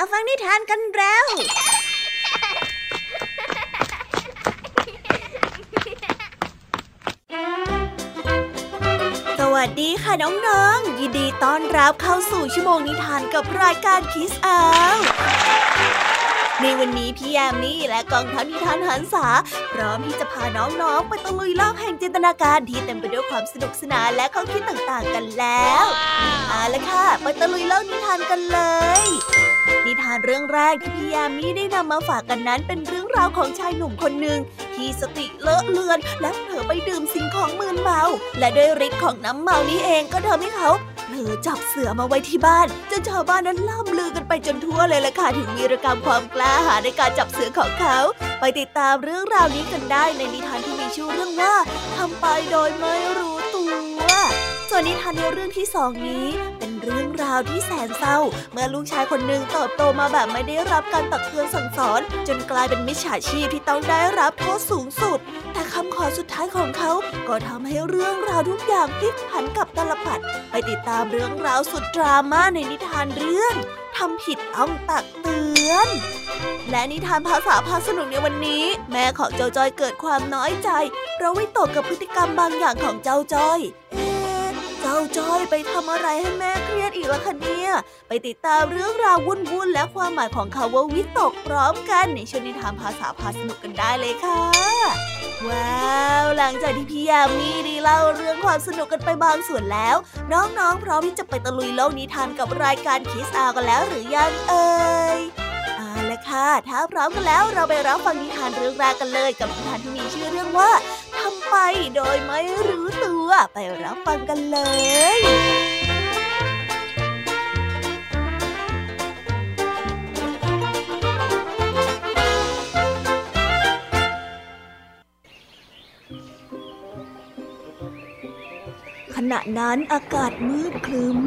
มาฟังนิทานกันแล้ว สวัสดีค่ะน้องๆ ยินดีต้อนรับเข้าสู่ชั่วโมงนิทานกับรายการคิสอาวในวันนี้พี่ยามีและกองทัพนิทานหันษาพร้อมที่จะพาน้องๆ ไปตะลุยโลกแห่งจินตนาการที่เต็มไปด้วยความสนุกสนานและข้อคิดต่างๆกันแล้วเอาละค่ะ ไปตะลุยโลกนิทานกันเลย นิทานเรื่องแรกที่พี่ยามีได้นำมาฝากกันนั้นเป็นเรื่องราวของชายหนุ่มคนหนึ่งที่สติเลอะเลือน และเผลอไปดื่มสิ่งของมึนเมา และด้วยฤทธิ์ของน้ำเมานี้เองก็ทำให้เขาเผลอจับเสือมาไว้ที่บ้านจนชาวบ้านนั้นล่ำลือกันไปจนทั่วเลยล่ะค่ะถึงวีรกรรมความกล้าหาญในการจับเสือของเขา ไปติดตามเรื่องราวนี้กันได้ในนิทานที่มีชื่อเรื่องว่าทำไปโดยไม่รู้ วนนิทานในเรื่องที่สองนี้ เป็นเรื่องราวที่แสนเศร้า เมื่อลูกชายคนหนึ่งเติบโตมาแบบไม่ได้รับการตักเตือนสั่งสอน จนกลายเป็นมิจฉาชีพที่ต้องได้รับโทษสูงสุด แต่คำขอสุดท้ายของเขา ก็ทำให้เรื่องราวทุกอย่างพลิกผันกับตลปัด ไปติดตามเรื่องราวสุดดราม่าในนิทานเรื่องทำผิดต้องตักเตือน และนิทานภาษาพาสนุกในวันนี้ แม่ของเจ้าจ้อยเกิดความน้อยใจเพราะวิตกกับพฤติกรรมบางอย่างของเจ้าจ้อยเเจ้าจ้อยไปทำอะไรให้แม่เครียดอีกล่ะคะเนี่ย ไปติดตามเรื่องราววุ่นๆและความหมายของคาว่าวิตกพร้อมกันในช่วงนิทานภาษาพาสนุกกันได้เลยค่ะ ว้าว หลังจากที่พี่ยามีได้เล่าเรื่องความสนุกกันไปบางส่วนแล้ว น้องๆ พร้อมที่จะไปตะลุยโลกนิทานกับรายการคิสอากันแล้วหรือยังเอ่ยเอาละค่ะ ถ้าพร้อมกันแล้วเราไปรับฟังนิทานเรื่องแรกกันเลย กับนิทานที่มีชื่อเรื่องว่า ทำไปโดยไม่รู้ตัวไปรับฟังกันเลยขณะนั้นอากาศมืดครึ้ม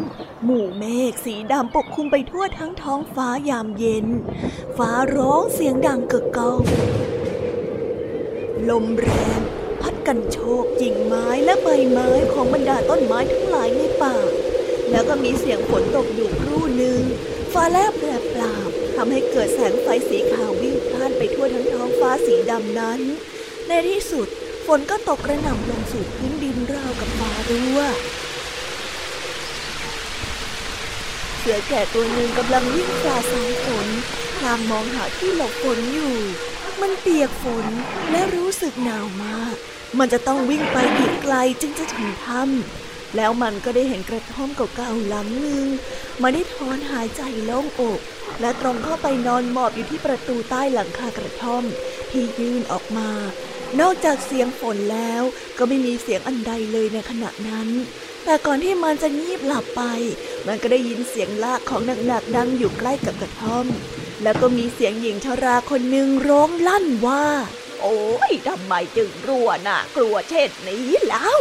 หมู่เมฆสีดำปกคลุมไปทั่วทั้งท้องฟ้ายามเย็น ฟ้าร้องเสียงดังกึกก้อง ลมแรง กันโชกกิ่งไม้และใบไม้ของบรรดาต้นไม้ทั้งหลายในป่า แล้วก็มีเสียงฝนตกอยู่ครู่หนึ่งฟ้าแลบแปรปราบทำให้เกิดแสงไฟสีขาววิ่งพ่านไปทั่วทั้งท้องฟ้าสีดำนั้น ในที่สุดฝนก็ตกกระหน่ำลงสู่พื้นดินราวกับฟ้ารั่วเสือแก่ตัวหนึ่งกำลังวิ่งฝ่าสายฝนพลางมองหาที่หลบฝนอยู่ มันเปียกฝนและรู้สึกหนาวมาก มันจะต้องวิ่งไปอีกไกลจึงจะถึงถ้ำแล้วมันก็ได้เห็นกระท่อมเก่าๆหลังหนึ่งมันได้ถอนหายใจโล่งอก และตรงเข้าไปนอนหมอบอยู่ที่ประตูใต้หลังคากระท่อม ที่ยื่นออกมา นอกจากเสียงฝนแล้วก็ไม่มีเสียงอันใดเลยในขณะนั้น แต่ก่อนที่มันจะงีบหลับไป มันก็ได้ยินเสียงลากของหนักๆดังอยู่ใกล้กับกระท่อม แล้วก็มีเสียงหญิงชราคนหนึ่งร้องลั่นว่า โอ้ยทำไมจึงรัวน่ะกลัวเช่นนี้แล้ว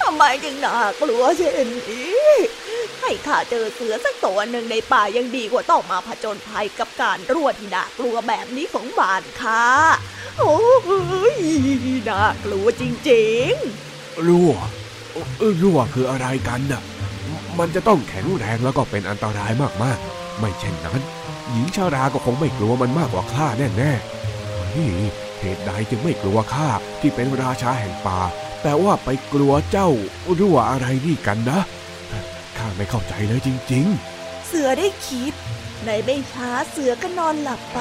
ทำไมจึงน่ากลัวเช่นนี้ ให้ข้าเจอเสือสักตัวหนึ่งในป่ายังดีกว่าต้องมาผจญภัยกับการรั่วที่น่ากลัวแบบนี้ของบ้านข้าโอ้ยน่ากลัวจริงๆ รั่วรั่วคืออะไรกันน่ะ มันจะต้องแข็งแรงแล้วก็เป็นอันตรายมากๆ ไม่เช่นนั้น หญิงชาราก็คงไม่กลัวมันมากกว่าข้าแน่ๆ เฮ้ยเหตุใดจึงไม่กลัวข้าที่เป็นราชาแห่งป่า แต่ว่าไปกลัวเจ้ารั่วอะไรนี่กันนะ ข้าไม่เข้าใจเลยจริง ๆ เสือได้คิด ในไม่ช้าเสือก็นอนหลับไป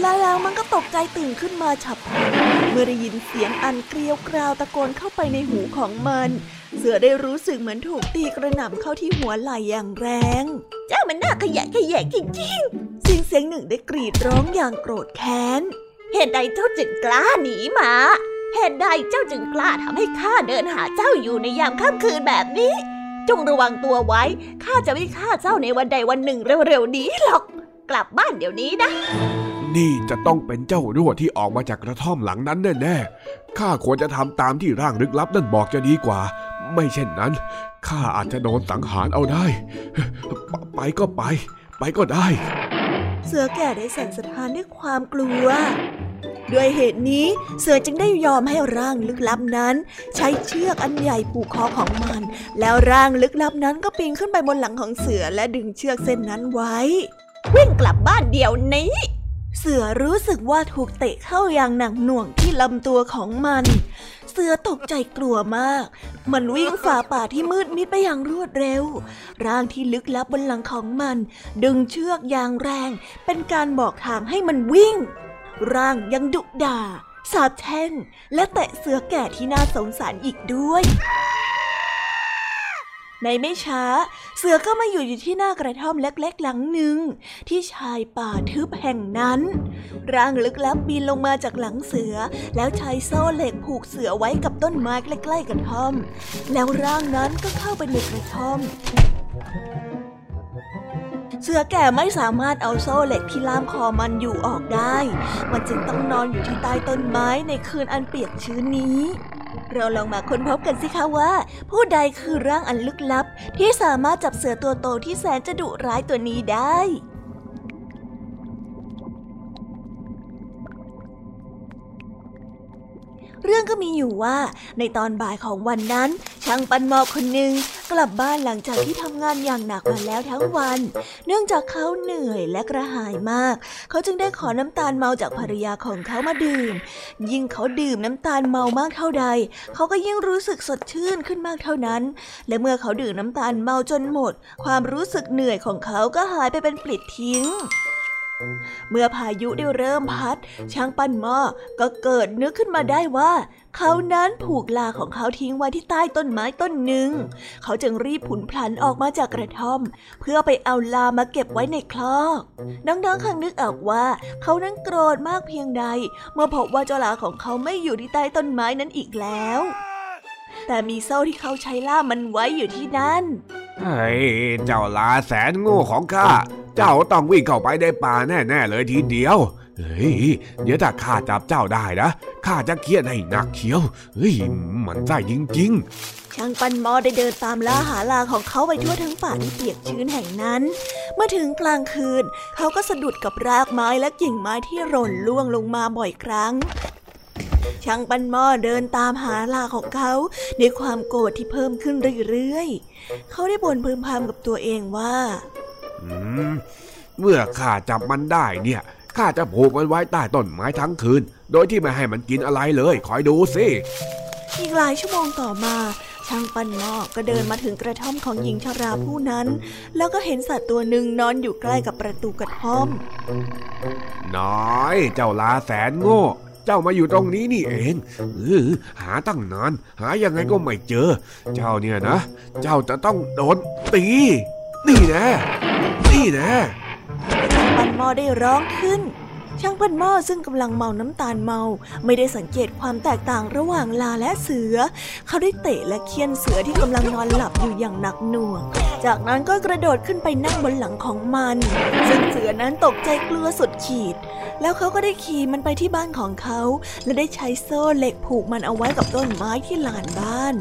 แล้วแล้วมันก็ตกใจตื่นขึ้นมาฉับพลันเมื่อได้ยินเสียงอันเกลียวกราวตะโกนเข้าไปในหูของมัน เสือได้รู้สึกเหมือนถูกตีกระหน่ำเข้าที่หัวไหล่อย่างแรง เจ้ามันน่าขยะแขยงจริงๆเสียงเสียงหนึ่งได้กรีดร้องอย่างโกรธแค้น เหตุใดเจ้าจึงกล้าหนีมา เหตุใดเจ้าจึงกล้าทำให้ข้าเดินหาเจ้าอยู่ในยามค่ำคืนแบบนี้ จงระวังตัวไว้ ข้าจะไม่ฆ่าเจ้าในวันใดวันหนึ่งเร็วๆนี้หรอก กลับบ้านเดี๋ยวนี้นะ นี่จะต้องเป็นเจ้ารั่วที่ออกมาจากกระท่อมหลังนั้นแน่ๆ ข้าควรจะทำตามที่ร่างลึกลับนั่นบอกจะดีกว่า ไม่เช่นนั้นข้าอาจจะโดนสังหารเอาได้ ไปไปก็ไป ไปก็ได้ เสือแก่ได้สั่นสะท้านด้วยความกลัว ด้วยเหตุนี้เสือจึงได้ยอมให้ร่างลึกลับนั้น ใช้เชือกอันใหญ่ผูกคอของมัน แล้วร่างลึกลับนั้นก็ปีนขึ้นไปบนหลังของเสือและดึงเชือกเส้นนั้นไว้ วิ่งกลับบ้านเดี๋ยวนี้ เสือรู้สึกว่าถูกเตะเข้าอย่างหนักหน่วงที่ลำตัวของมัน เสือตกใจกลัวมาก มันวิ่งฝ่าป่าที่มืดมิดไปอย่างรวดเร็ว ร่างที่ลึกลับบนหลังของมัน ดึงเชือกอย่างแรง เป็นการบอกทางให้มันวิ่ง ร่างยังดุด่า สาบแช่ง และแตะเสือแก่ที่น่าสงสารอีกด้วย ในไม่ช้า เสือก็มาอยู่อยู่ที่หน้ากระท่อมเล็กๆหลังหนึ่ง ที่ชายป่าทึบแห่งนั้น ร่างลึกลับบินลงมาจากหลังเสือ แล้วใช้โซ่เหล็กผูกเสือไว้กับต้นไม้ใกล้ๆกระท่อม แล้วร่างนั้นก็เข้าไปในกระท่อม เสือแก่ไม่สามารถเอาโซ่เหล็กที่ล่ามคอมันอยู่ออกได้ มันจึงต้องนอนอยู่ที่ใต้ต้นไม้ในคืนอันเปียกชื้นนี้ เราลองมาค้นพบกันสิคะว่า ผู้ใดคือร่างอันลึกลับ ที่สามารถจับเสือตัวโตที่แสนจะดุร้ายตัวนี้ได้ เรื่องก็มีอยู่ว่าในตอนบ่ายของวันนั้น ช่างปั้นหม้อคนหนึ่งกลับบ้านหลังจากที่ทำงานอย่างหนักมาแล้วทั้งวัน เนื่องจากเขาเหนื่อยและกระหายมาก เขาจึงได้ขอน้ำตาลเมาจากภรรยาของเขามาดื่ม ยิ่งเขาดื่มน้ำตาลเมามากเท่าใด เขาก็ยิ่งรู้สึกสดชื่นขึ้นมากเท่านั้น และเมื่อเขาดื่มน้ำตาลเมาจนหมด ความรู้สึกเหนื่อยของเขาก็หายไปเป็นปลิดทิ้ง เมื่อพายุได้เริ่มพัดช้างปั้นหม้อก็เกิดนึกขึ้นมาได้ว่า เขานั้นผูกลาของเขาทิ้งไว้ที่ใต้ต้นไม้ต้นหนึ่ง เขาจึงรีบผุนพลันออกมาจากกระท่อม เพื่อไปเอาลามาเก็บไว้ในคลอกน้องๆคังนึกออกว่า เขานั้นโกรธมากเพียงใด เมื่อพบว่าเจ้าลาของเขาไม่อยู่ที่ใต้ต้นไม้นั้นอีกแล้ว แต่มีโซ่ที่เขาใช้ล่ามันไว้อยู่ที่นั่น เฮ้ยเจ้าลาแสนโง่ของข้า เจ้าต้องวิ่งเข้าไปในป่าแน่ๆเลยทีเดียว เฮ้ย เดี๋ยวถ้าข้าจับเจ้าได้นะข้าจะเคียนให้หนักเขียว เฮ้ย มันใจจริงๆ ช่างปันมอได้เดินตามล่าหาลาของเขาไปทั่วทั้งป่าที่เปียกชื้นแห่งนั้น เมื่อถึงกลางคืน เขาก็สะดุดกับรากไม้และกิ่งไม้ที่หล่นล่วงลงมาบ่อยครั้ง ช่างปันหม้อเดินตามหาลาของเขาด้วยความโกรธที่เพิ่มขึ้นเรื่อยๆ เขาได้บ่นพึมพำกับตัวเองว่า เมื่อข้าจับมันได้เนี่ยข้าจะผูกมันไว้ใต้ต้นไม้ทั้งคืน โดยที่ไม่ให้มันกินอะไรเลย คอยดูสิ อีกหลายชั่วโมงต่อมาช่างปันนอกก็เดินมาถึงกระท่อมของหญิงชราผู้นั้น แล้วก็เห็นสัตว์ตัวหนึ่งนอนอยู่ใกล้กับประตูกระท่อม น้อย เจ้าลาแสนโง่ เจ้ามาอยู่ตรงนี้นี่เองเออหาตั้งนาน หายังไงก็ไม่เจอ เจ้าเนี่ยนะ เจ้าจะต้องโดนตี นี่นะ นี่นะช่ปันมอได้ร้องขึ้น ช่างปันหม้อซึ่งกำลังเมาน้ำตาลเมา ไม่ได้สังเกตความแตกต่างระหว่างลาและเสือ เขาได้เตะและเคี่ยนเสือที่กำลังนอนหลับอยู่อย่างหนักหน่วง จากนั้นก็กระโดดขึ้นไปนั่งบนหลังของมัน ซึ่งเสือนั้นตกใจกลัวสุดขีด แล้วเขาก็ได้ขี่มันไปที่บ้านของเขา และได้ใช้โซ่เหล็กผูกมันเอาไว้กับต้นไม้ที่ลานบ้าน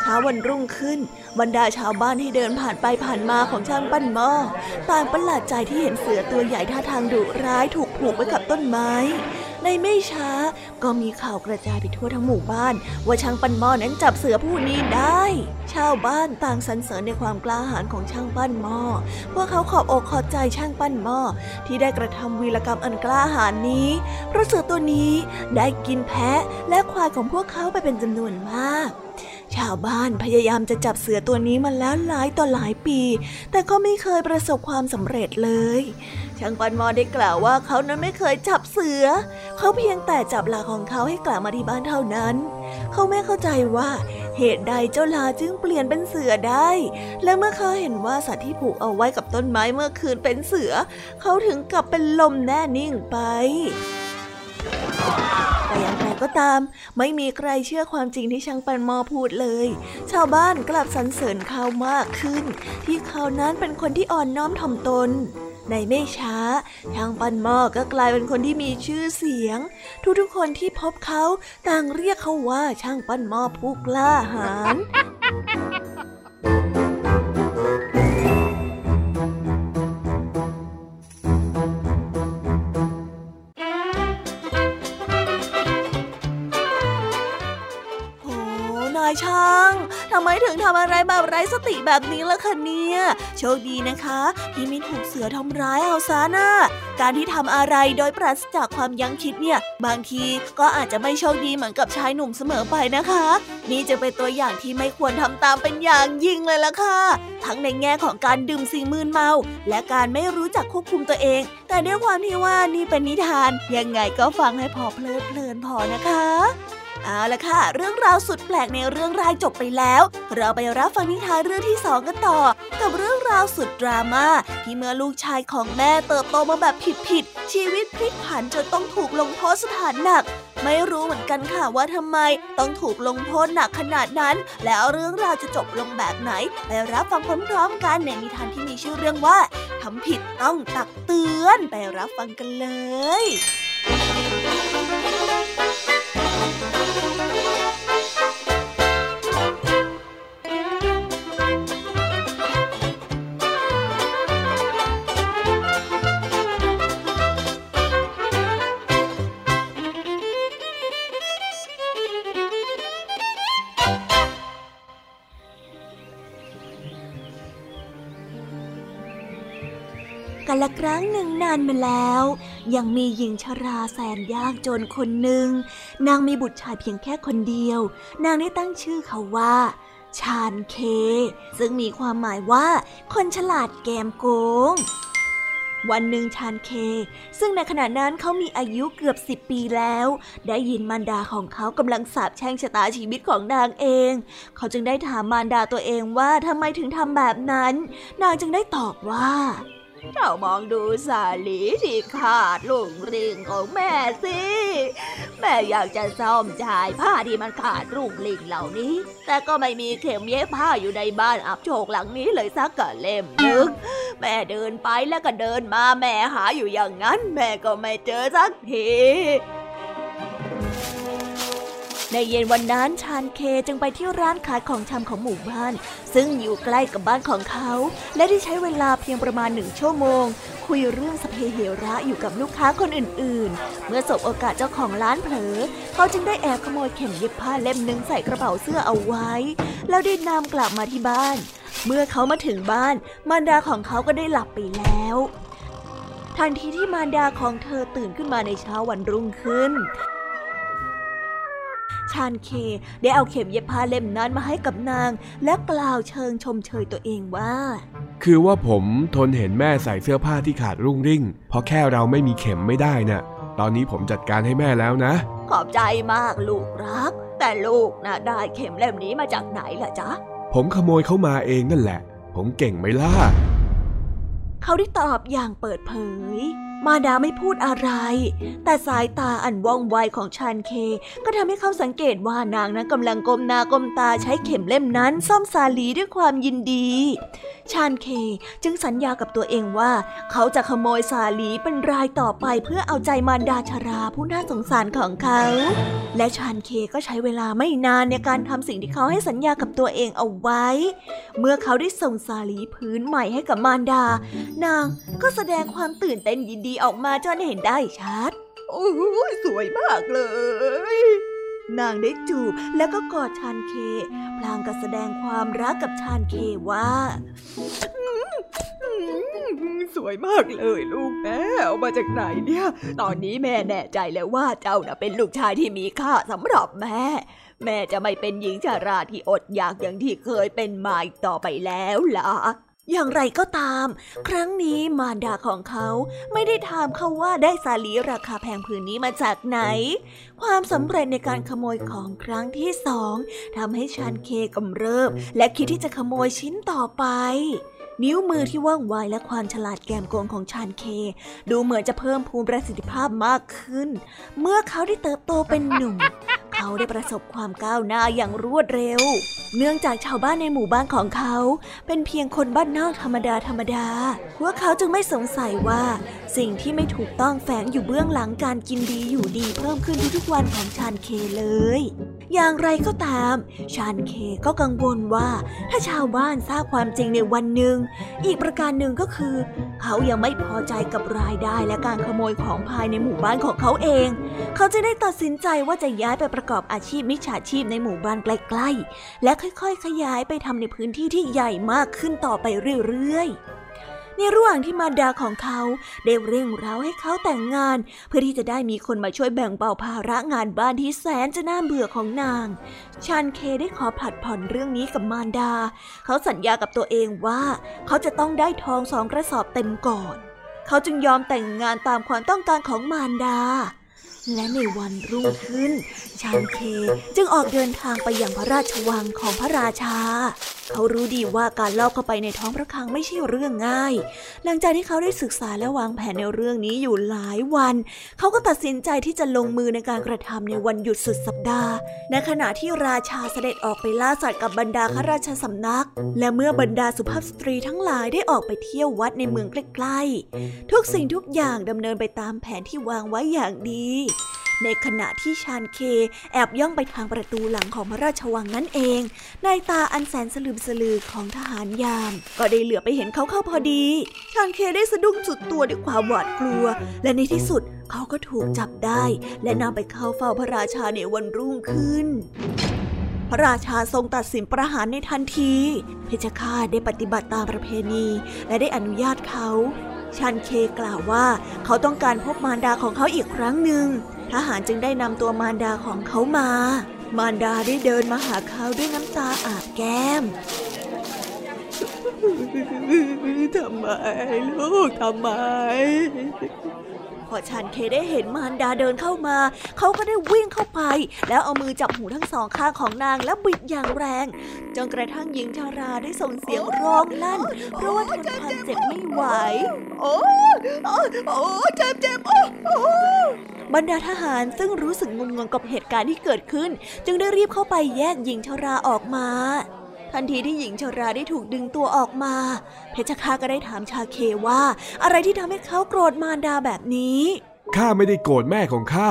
เช้าวันรุ่งขึ้น บรรดาชาวบ้านที่เดินผ่านไปผ่านมาของช่างปั้นหม้อต่างประหลาดใจที่เห็นเสือตัวใหญ่ท่าทางดุร้ายถูกผูกไว้กับต้นไม้ ในไม่ช้าก็มีข่าวกระจายไปทั่วทั้งหมู่บ้าน ว่าช่างปั้นหม้อนั้นจับเสือผู้นี้ได้ ชาวบ้านต่างสรรเสริญในความกล้าหาญของช่างปั้นหม้อพวกเขาขอบอกขอบใจช่างปั้นหม้อที่ได้กระทำวีรกรรมอันกล้าหาญนี้ เพราะเสือตัวนี้ได้กินแพะและควายของพวกเขาไปเป็นจำนวนมาก ชาวบ้านพยายามจะจับเสือตัวนี้มาแล้วหลายต่อหลายปี แต่ก็ไม่เคยประสบความสำเร็จเลย ช่างปันมอได้กล่าวว่าเขานั้นไม่เคยจับเสือ เขาเพียงแต่จับลาของเขาให้กลับมาที่บ้านเท่านั้น เขาไม่เข้าใจว่าเหตุใดเจ้าลาจึงเปลี่ยนเป็นเสือได้ และเมื่อเขาเห็นว่าสัตว์ที่ผูกเอาไว้กับต้นไม้เมื่อคืนเป็นเสือ เขาถึงกับเป็นลมแน่นิ่งไปแต่ย่าง ก็ตาม ไม่มีใครเชื่อความจริงที่ช่างปันมอพูดเลย ชาวบ้านกลับสรรเสริญเขามากขึ้น ที่เขานั้นเป็นคนที่อ่อนน้อมถ่อมตนในไม่ช้า ช่างปันหม้อก็กลายเป็นคนที่มีชื่อเสียง ทุกๆคนที่พบเขาต่างเรียกเขาว่าช่างปันหม้อผู้กล้าหาญ ช่างทำไมถึงทำอะไรแบบไร้สติแบบนี้ล่ะคะเนี่ย โชคดีนะคะ ที่ไม่ถูกเสือทำร้ายเอาซะนะการที่ทำอะไรโดยปราศจากความยั้งคิดเนี่ย บางทีก็อาจจะไม่โชคดีเหมือนกับชายหนุ่มเสมอไปนะคะ นี่จะเป็นตัวอย่างที่ไม่ควรทำตามเป็นอย่างยิ่งเลยล่ะค่ะ ทั้งในแง่ของการดื่มสิ่งมึนเมา และการไม่รู้จักควบคุมตัวเอง แต่ด้วยความที่ว่านี่เป็นนิทาน ยังไงก็ฟังให้พอเพลิดเพลินพอนะคะ เอาละค่ะ เรื่องราวสุดแปลกในเรื่องรายจบไปแล้ว เราไปรับฟังนิทานเรื่องที่สองกันต่อ กับเรื่องราวสุดดราม่าที่เมื่อลูกชายของแม่เติบโตมาแบบผิดๆชีวิตพลิกผันจนต้องถูกลงโทษสถานหนัก ไม่รู้เหมือนกันค่ะว่าทำไมต้องถูกลงโทษหนักขนาดนั้น แล้วเรื่องราวจะจบลงแบบไหนไปรับฟังพร้อมๆกันในนิทานที่มีชื่อเรื่องว่าทำผิดต้องตักเตือนไปรับฟังกันเลยกัน ละครั้งหนึ่งนานมาแล้ว ยังมีหญิงชราแสนยากจนคนหนึ่ง นางมีบุตรชายเพียงแค่คนเดียว นางได้ตั้งชื่อเขาว่าชาญเค ซึ่งมีความหมายว่าคนฉลาดแกมโกง วันหนึ่งชานเค ซึ่งในขณะนั้นเขามีอายุเกือบสิบปีแล้ว ได้ยินมารดาของเขากำลังสาบแช่งชะตาชีวิตของนางเอง เขาจึงได้ถามมารดาตัวเองว่าทำไมถึงทำแบบนั้น นางจึงได้ตอบว่า เจ้ามองดูสาลีที่ขาดลุงริงของแม่สิ แม่อยากจะซ่อมชายผ้าที่มันขาดรุ่งริงเหล่านี้ แต่ก็ไม่มีเข็มเย็บผ้าอยู่ในบ้านอับโชกหลังนี้เลยสักกะเล่มนึงแม่เดินไปแล้วก็เดินมาแม่หาอยู่อย่างนั้น แม่ก็ไม่เจอสักที ในเย็นวันนั้นชานเคจึงไปที่ร้านขายของชำของหมู่บ้าน ซึ่งอยู่ใกล้กับบ้านของเขา และได้ใช้เวลาเพียงประมาณหนึ่งชั่วโมง คุยเรื่องสเพเหระอยู่กับลูกค้าคนอื่นๆ เมื่อสบโอกาสเจ้าของร้านเผลอ เขาจึงได้แอบขโมยเข็มเย็บผ้าเล่มหนึ่งใส่กระเป๋าเสื้อเอาไว้ แล้วได้นำกลับมาที่บ้าน เมื่อเขามาถึงบ้าน มารดาของเขาก็ได้หลับไปแล้วทันทีที่มารดาของเธอตื่นขึ้นมาในเช้าวันรุ่งขึ้น ชานเคได้เอาเข็มเย็บผ้าเล่มนั้นมาให้กับนาง และกล่าวเชิงชมเชยตัวเองว่า คือว่าผมทนเห็นแม่ใส่เสื้อผ้าที่ขาดรุ่งริ่ง เพราะแค่เราไม่มีเข็มไม่ได้นะ่ะ ตอนนี้ผมจัดการให้แม่แล้วนะ ขอบใจมากลูกรัก แต่ลูกนะได้เข็มเล่มนี้มาจากไหนล่ะจ๊ะ ผมขโมยเข้ามาเองนั่นแหละ ผมเก่งไหมล่ะ เขาได้ตอบอย่างเปิดเผย มาดาไม่พูดอะไร แต่สายตาอันว่องไวของชานเค ก็ทำให้เขาสังเกตว่านางนั้นกำลังก้มหน้าก้มตาใช้เข็มเล่มนั้นซ่อมสาลีด้วยความยินดี ชานเคจึงสัญญากับตัวเองว่า เขาจะขโมยสาลีเป็นรายต่อไปเพื่อเอาใจมารดาชราผู้น่าสงสารของเขา และชานเคก็ใช้เวลาไม่นานในการทำสิ่งที่เขาให้สัญญากับตัวเองเอาไว้ เมื่อเขาได้ส่งสาลีพื้นใหม่ให้กับมารดา นางก็แสดงความตื่นเต้นยินดีออกมาจนเห็นได้ชัด โอ้ยสวยมากเลย นางได้จูบแล้วก็กอดชานเค พลางกับแสดงความรักกับชานเคว่าสวยมากเลยลูกแม่เอามาจากไหนเนี่ย ตอนนี้แม่แน่ใจแล้วว่าเจ้าน่ะเป็นลูกชายที่มีค่าสำหรับแม่ แม่จะไม่เป็นหญิงชาราที่อดอยากอย่างที่เคยเป็นมาอีกต่อไปแล้วล่ะ อย่างไรก็ตาม ครั้งนี้มารดาของเขาไม่ได้ถามเขาว่าได้สาลีราคาแพงผืนนี้มาจากไหน ความสำเร็จในการขโมยของครั้งที่สองทำให้ชานเคกำเริบ และคิดที่จะขโมยชิ้นต่อไป นิ้วมือที่ว่องไวและความฉลาดแกมโกงของชานเค ดูเหมือนจะเพิ่มพูนประสิทธิภาพมากขึ้น เมื่อเขาได้เติบโตเป็นหนุ่ม เขาได้ประสบความก้าวหน้าอย่างรวดเร็ว เนื่องจากชาวบ้านในหมู่บ้านของเขา เป็นเพียงคนบ้านนอกธรรมดาธรรมดา พวกเขาจึงไม่สงสัยว่า สิ่งที่ไม่ถูกต้องแฝงอยู่เบื้องหลังการกินดีอยู่ดีเพิ่มขึ้นทุกๆวันของชานเคเลย อย่างไรก็ตาม ชานเคก็กังวลว่า ถ้าชาวบ้านทราบความจริงในวันหนึ่ง อีกประการหนึ่งก็คือ เขายังไม่พอใจกับรายได้และการขโมยของภายในหมู่บ้านของเขาเอง เขาจะได้ตัดสินใจว่าจะย้ายไปประกอบอาชีพมิจฉาชีพในหมู่บ้านใกล้ๆ และค่อยๆ ขยายไปทำในพื้นที่ที่ใหญ่มากขึ้นต่อไปเรื่อยๆ ในระหว่างที่มารดาของเขาได้เร่งเร้าให้เขาแต่งงาน เพื่อที่จะได้มีคนมาช่วยแบ่งเบาภาระงานบ้านที่แสนจะน่าเบื่อของนาง ชานเคได้ขอผัดผ่อนเรื่องนี้กับมารดา เขาสัญญากับตัวเองว่า เขาจะต้องได้ทองสองกระสอบเต็มก่อน เขาจึงยอมแต่งงานตามความต้องการของมารดา และในวันรุ่งขึ้น ชานเคจึงออกเดินทางไปยังพระราชวังของพระราชาเขารู้ดีว่าการลอบเข้าไปในท้องพระคลังไม่ใช่เรื่องง่าย หลังจากที่เขาได้ศึกษาและวางแผนในเรื่องนี้อยู่หลายวัน เขาก็ตัดสินใจที่จะลงมือในการกระทำในวันหยุดสุดสัปดาห์ ในขณะที่ราชาเสด็จออกไปล่าสัตว์กับบรรดาข้าราชสำนัก และเมื่อบรรดาสุภาพสตรีทั้งหลายได้ออกไปเที่ยววัดในเมืองใกล้ๆ ทุกสิ่งทุกอย่างดำเนินไปตามแผนที่วางไว้อย่างดี ในขณะที่ชานเคแอบย่องไปทางประตูหลังของพระราชวังนั่นเองนายตาอันแสนสลืมสลือของทหารยาม ก็ได้เหลือไปเห็นเขาเข้าพอดี ชานเคได้สะดุ้งสุดตัวด้วยความหวาดกลัว และในที่สุดเขาก็ถูกจับได้ และนำไปเข้าเฝ้าพระราชาในวันรุ่งขึ้นพระราชาทรงตัดสินประหารในทันที เพชฌฆาตได้ปฏิบัติตามประเพณี และได้อนุญาตเขาชันเคกล่าวว่าเขาต้องการพบมารดาของเขาอีกครั้งหนึ่ง ทหารจึงได้นำตัวมารดาของเขามา มารดาได้เดินมาหาเขาด้วยน้ำตาอาบแก้ม ทำไมลูกทำไม พอชันเคได้เห็นมารดาเดินเข้ามา เขาก็ได้วิ่งเข้าไป แล้วเอามือจับหูทั้งสองข้างของนางแล้วบิดอย่างแรง จนกระทั่งหญิงชาราได้ส่งเสียงร้องลั่น เพราะว่าทนความเจ็บไม่ไหว โอ้โอ้เจ็บเจ็บโอ้บรรดาทหารซึ่งรู้สึกงงงกับเหตุการณ์ที่เกิดขึ้น จึงได้รีบเข้าไปแยกหญิงชาราออกมา ทันทีที่หญิงชาราได้ถูกดึงตัวออกมา เพชรคาก็ได้ถามชาเคว่า อะไรที่ทำให้เขาโกรธมารดาแบบนี้ข้าไม่ได้โกรธแม่ของข้า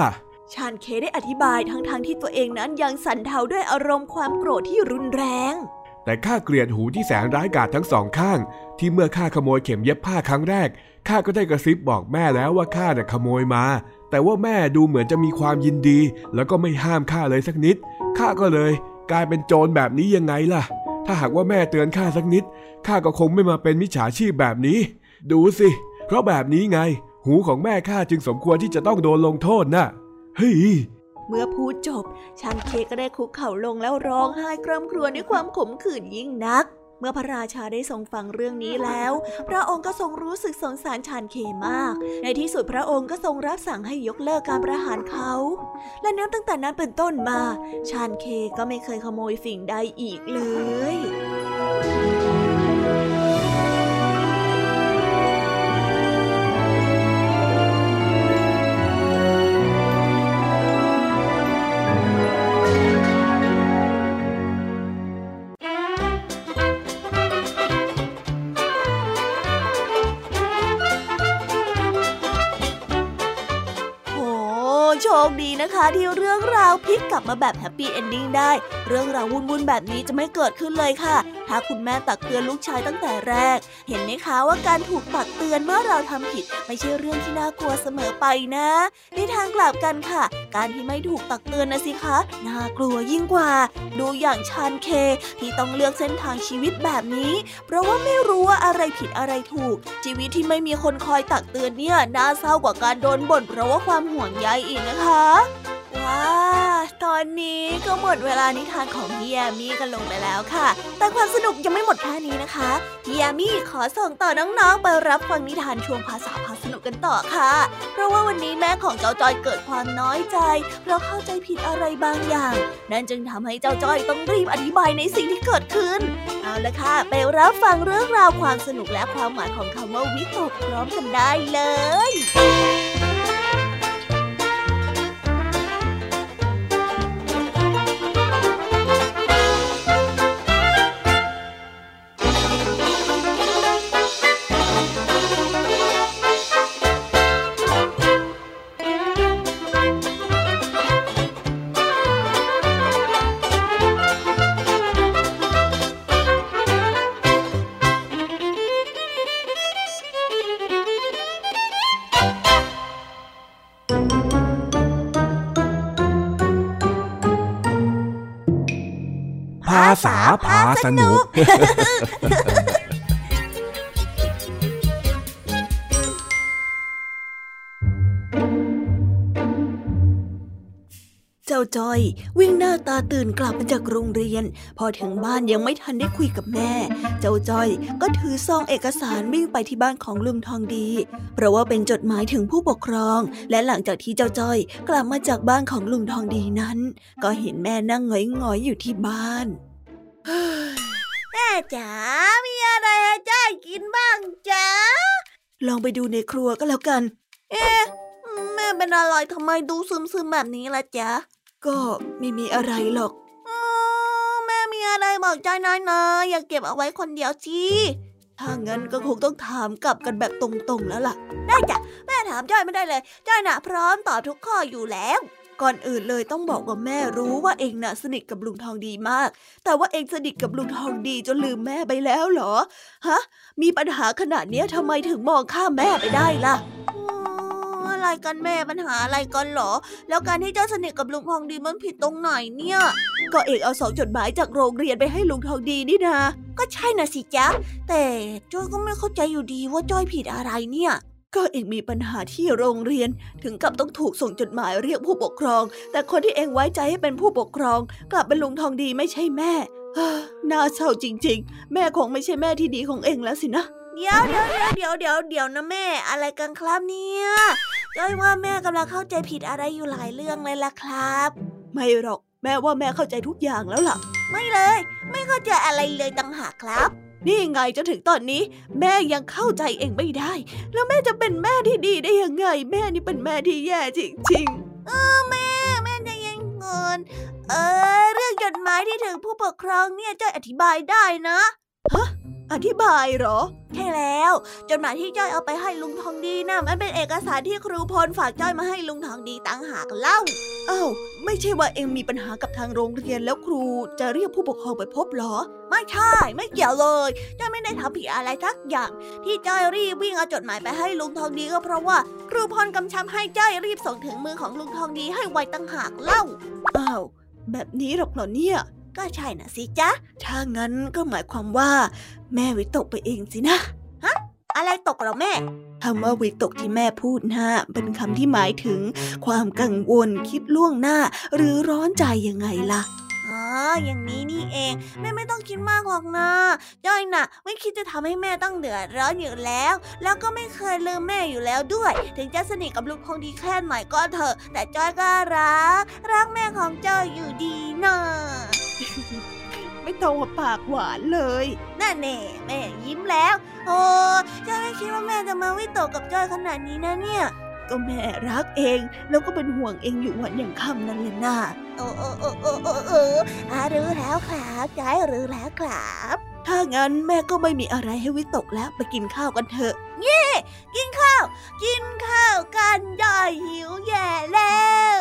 ชานเคได้อธิบายทั้งๆทที่ตัวเองนั้นยังสั่นเทาด้วยอารมณ์ความโกรธที่รุนแรง แต่ข้าเกลียดหูที่แสนร้ายกาจทั้งสองข้าง ที่เมื่อข้าขโมยเข็มเย็บผ้าครั้งแรกข้าก็ได้กระซิบบอกแม่แล้วว่าข้าน่ะขโมยมา แต่ว่าแม่ดูเหมือนจะมีความยินดี แล้วก็ไม่ห้ามข้าเลยสักนิดข้าก็เลย กลายเป็นโจรแบบนี้ยังไงล่ะ ถ้าหากว่าแม่เตือนข้าสักนิด ข้าก็คงไม่มาเป็นมิจฉาชีพแบบนี้ ดูสิ เพราะแบบนี้ไง หูของแม่ข้าจึงสมควรที่จะต้องโดนลงโทษนะ่ะ เฮ้ย เมื่อพูดจบ ช่างเคก็ได้คุกเข่าลงแล้วร้องไห้คร่ำครวญด้วยความขมขื่นยิ่งนัก เมื่อพระราชาได้ทรงฟังเรื่องนี้แล้ว พระองค์ก็ทรงรู้สึกสงสารชานเคมาก ในที่สุดพระองค์ก็ทรงรับสั่งให้ยกเลิกการประหารเขา และนับตั้งแต่นั้นเป็นต้นมา ชานเคก็ไม่เคยขโมยสิ่งใดอีกเลย นะคะที่เรื่องราวพลิกกลับมาแบบ happy ending ได้ เรื่องราววุ่นๆแบบนี้จะไม่เกิดขึ้นเลยค่ะ ถ้าคุณแม่ตักเตือนลูกชายตั้งแต่แรก เห็นไหมคะว่าการถูกตักเตือนเมื่อเราทำผิด ไม่ใช่เรื่องที่น่ากลัวเสมอไปนะในทางกลับกันค่ะ การที่ไม่ถูกตักเตือนนะสิคะน่ากลัวยิ่งกว่า ดูอย่างชานเคที่ต้องเลือกเส้นทางชีวิตแบบนี้ เพราะว่าไม่รู้ว่าอะไรผิดอะไรถูก ชีวิตที่ไม่มีคนคอยตักเตือนเนี่ยน่าเศร้ากว่าการโดนบ่นเพราะว่าความห่วงใยอีกนะคะ ว้าตอนนี้ก็หมดเวลานิทานของพี่แยมี่กันลงไปแล้วค่ะ แต่ความสนุกยังไม่หมดแค่นี้นะคะ พี่แยมี่ขอส่งต่อน้องๆ ไปรับฟังนิทานช่วงภาษาพาสนุกกันต่อค่ะ เพราะว่าวันนี้แม่ของเจ้าจอยเกิดความน้อยใจ เพราะเข้าใจผิดอะไรบางอย่าง นั่นจึงทำให้เจ้าจอยต้องรีบอธิบายในสิ่งที่เกิดขึ้น เอาละค่ะ ไปรับฟังเรื่องราวความสนุกและความหมายของคำว่าวิตกพร้อมกันได้เลย สนุกจ้าจอย วิ่งหน้าตาตื่นกลับมาจากโรงเรียน พอถึงบ้านยังไม่ทันได้คุยกับแม่ เจ้าจอยก็ถือซองเอกสารวิ่งไปที่บ้านของลุงทองดี เพราะว่าเป็นจดหมายถึงผู้ปกครอง และหลังจากที่เจ้าจอยกลับมาจากบ้านของลุงทองดีนั้น ก็เห็นแม่นั่งหงอยๆอยู่ที่บ้าน แม่จ๋า มีอะไรให้จ้อยกินบ้างจ๋าลองไปดูในครัวก็แล้วกัน เอ๊ะ แม่เป็นอะไรทำไมดูซึมๆแบบนี้ล่ะจ๊ะ ก็ไม่มีอะไรหรอกแม่มีอะไรบอกใจน้อยนะ อย่าเก็บเอาไว้คนเดียวสิถ้างั้นก็คงต้องถามกลับกันแบบตรงๆแล้วล่ะ ได้จ้ะ แม่ถามจ้อยไม่ได้เลย จ้อยน่ะพร้อมตอบทุกข้ออยู่แล้ว ก่อนอื่นเลยต้องบอกว่าแม่รู้ว่าเองน่ะสนิทกับลุงทองดีมาก แต่ว่าเองสนิทกับลุงทองดีจนลืมแม่ไปแล้วเหรอ ฮะ มีปัญหาขนาดนี้ทำไมถึงมองข้ามแม่ไปได้ล่ะอะไรกันแม่ปัญหาอะไรกันหรอ แล้วการที่เจ้าสนิทกับลุงทองดีมันผิดตรงไหนเนี่ย ก็เอกเอาสองจดหมายจากโรงเรียนไปให้ลุงทองดีนี่นา ก็ใช่น่ะสิจ๊ะ แต่จ้อยก็ไม่เข้าใจอยู่ดีว่าจ้อยผิดอะไรเนี่ย ก็เองมีปัญหาที่โรงเรียนถึงกับต้องถูกส่งจดหมายเรียกผู้ปกครอง แต่คนที่เองไว้ใจให้เป็นผู้ปกครอง กลับเป็นลุงทองดีไม่ใช่แม่น่าเศร้าจริง ๆ แม่คงไม่ใช่แม่ที่ดีของเองแล้วสินะเดี๋ยวเดี๋ยวเดี๋ยวเดี๋ยวเดี๋ยวนะแม่ อะไรกันครับเนี่ยจ้อยว่าแม่กำลังเข้าใจผิดอะไรอยู่หลายเรื่องเลยล่ะครับ ไม่หรอกแม่ว่าแม่เข้าใจทุกอย่างแล้วล่ะ ไม่เลย ไม่เข้าใจอะไรเลยตังหากครับ นี่ไงจนถึงตอนนี้ แม่ยังเข้าใจเองไม่ได้ แล้วแม่จะเป็นแม่ที่ดีได้ยังไง แม่นี่เป็นแม่ที่แย่จริงๆเออแม่แม่จะยังเงินเออเรื่องจดหมายที่ถึงผู้ปกครองเนี่ยจ้อยอธิบายได้นะ ฮะอธิบายเหรอ ใช่แล้วจดหมายที่จ้อยเอาไปให้ลุงทองดีนะมันเป็นเอกสารที่ครูพลฝากจ้อยมาให้ลุงทองดีตั้งหากเล่าอ้าวไม่ใช่ว่าเองมีปัญหากับทางโรงเรียนแล้วครูจะเรียกผู้ปกครองไปพบเหรอ ไม่ใช่ ไม่เกี่ยวเลยจ้อยไม่ได้ทำผิดอะไรทักอย่าง ที่จ้อยรีบวิ่งเอาจดหมายไปให้ลุงทองดีก็เพราะว่า ครูพลกำชับให้จ้อยรีบส่งถึงมือของลุงทองดีให้ไวตั้งหากเล่าอ้าวแบบนี้หรอกเหรอเนี่ย ก็ใช่น่ะสิจ๊ะ ถ้างั้นก็หมายความว่า แม่วิตกไปเองสินะ ฮะ อะไรตกเหรอแม่ คำว่าวิตกที่แม่พูดนะเป็นคำที่หมายถึง ความกังวลคิดล่วงหน้า หรือร้อนใจยังไงล่ะอ๋ออย่างนี้นี่เอง แม่ไม่ต้องคิดมากหรอกนะจ้อยน่ะ ไม่คิดจะทำให้แม่ต้องเดือดร้อนอยู่แล้ว แล้วก็ไม่เคยลืมแม่อยู่แล้วด้วย ถึงจะสนิทกับลูกคงดีแค่ไหนก็เถอะ แต่จ้อยก็รัก รักแม่ของจ้อยอยู่ดีนะ ไม่ต้องมาปากหวานเลยนั่นแน่แม่ยิ้มแล้ว โอ้จ้อยไม่คิดว่าแม่จะมาวิตกกับจ้อยขนาดนี้นะเนี่ย ก็แม่รักเองแล้วก็เป็นห่วงเองอยู่วันอย่างค่ำนั่นแหละน่าโอ้โอ้โอ้โอ้โอ้โอ้อารู้แล้วครับใจรู้แล้วครับถ้างั้นแม่ก็ไม่มีอะไรให้วิตกแล้วไปกินข้าวกันเถอะเย่กินข้าว กินข้าวกันได้หิวแย่แล้ว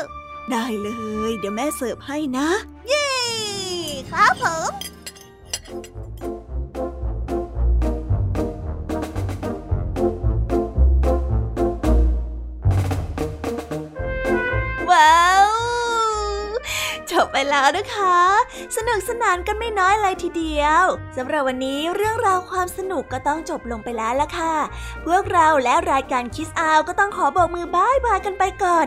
ได้เลย เดี๋ยวแม่เสิร์ฟให้นะ เย่ ครับผมบไปแล้วนะคะ สนุกสนานกันไม่น้อยเลยทีเดียวสำหรับวันนี้เรื่องราวความสนุกก็ต้องจบลงไปแล้วละค่ะ พวกเราและรายการคิสอาวก็ต้องขอบอกมือบายบายกันไปก่อน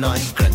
night.